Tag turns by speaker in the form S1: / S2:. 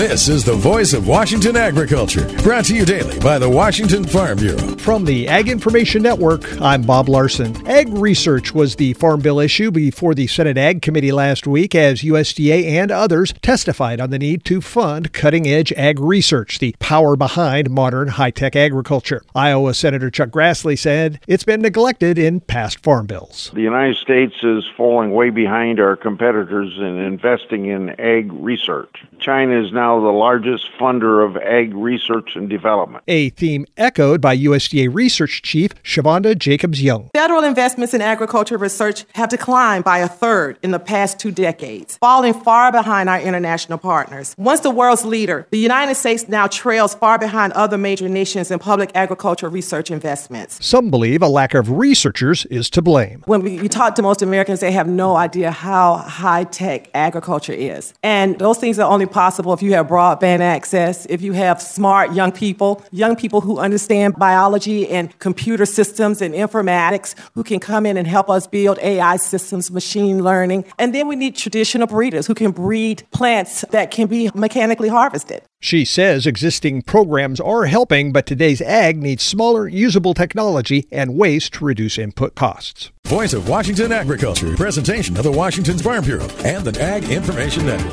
S1: This is the voice of Washington agriculture, brought to you daily by the Washington Farm Bureau.
S2: From the Ag Information Network, I'm Bob Larson. Ag research was the Farm Bill issue before the Senate Ag Committee last week as USDA and others testified on the need to fund cutting edge ag research, the power behind modern high tech agriculture. Iowa Senator Chuck Grassley said it's been neglected in past farm bills.
S3: The United States is falling way behind our competitors in investing in ag research. China is now the largest funder of ag research and development.
S2: A theme echoed by USDA Research Chief Chavonda Jacobs Young.
S4: Federal investments in agriculture research have declined by a third in the past two decades, falling far behind our international partners. Once the world's leader, the United States now trails far behind other major nations in public agriculture research investments.
S2: Some believe a lack of researchers is to blame.
S4: When we, we talk to most Americans, they have no idea how high tech agriculture is. And those things are only possible if you have broadband access, if you have smart young people, young people who understand biology and computer systems and informatics, who can come in and help us build AI systems, machine learning. And then we need traditional breeders who can breed plants that can be mechanically harvested.
S2: She says existing programs are helping, but today's ag needs smaller, usable technology and ways to reduce input costs.
S1: Voice of Washington agriculture, presentation of the Washington Farm Bureau and the Ag Information Network.